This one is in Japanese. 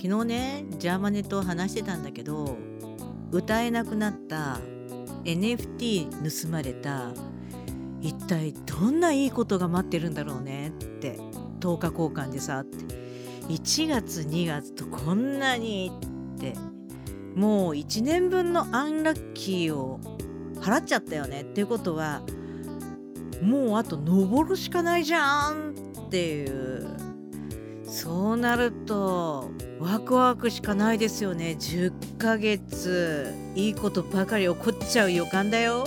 昨日ねジャーマネと話してたんだけど歌えなくなった NFT 盗まれた一体どんないいことが待ってるんだろうねって10日交換でさって。1月2月とこんなにって。もう1年分のアンラッキーを払っちゃったよねっていうことはもうあと登るしかないじゃんっていう。そうなるとワクワクしかないですよね10ヶ月いいことばかり起こっちゃう予感だよ。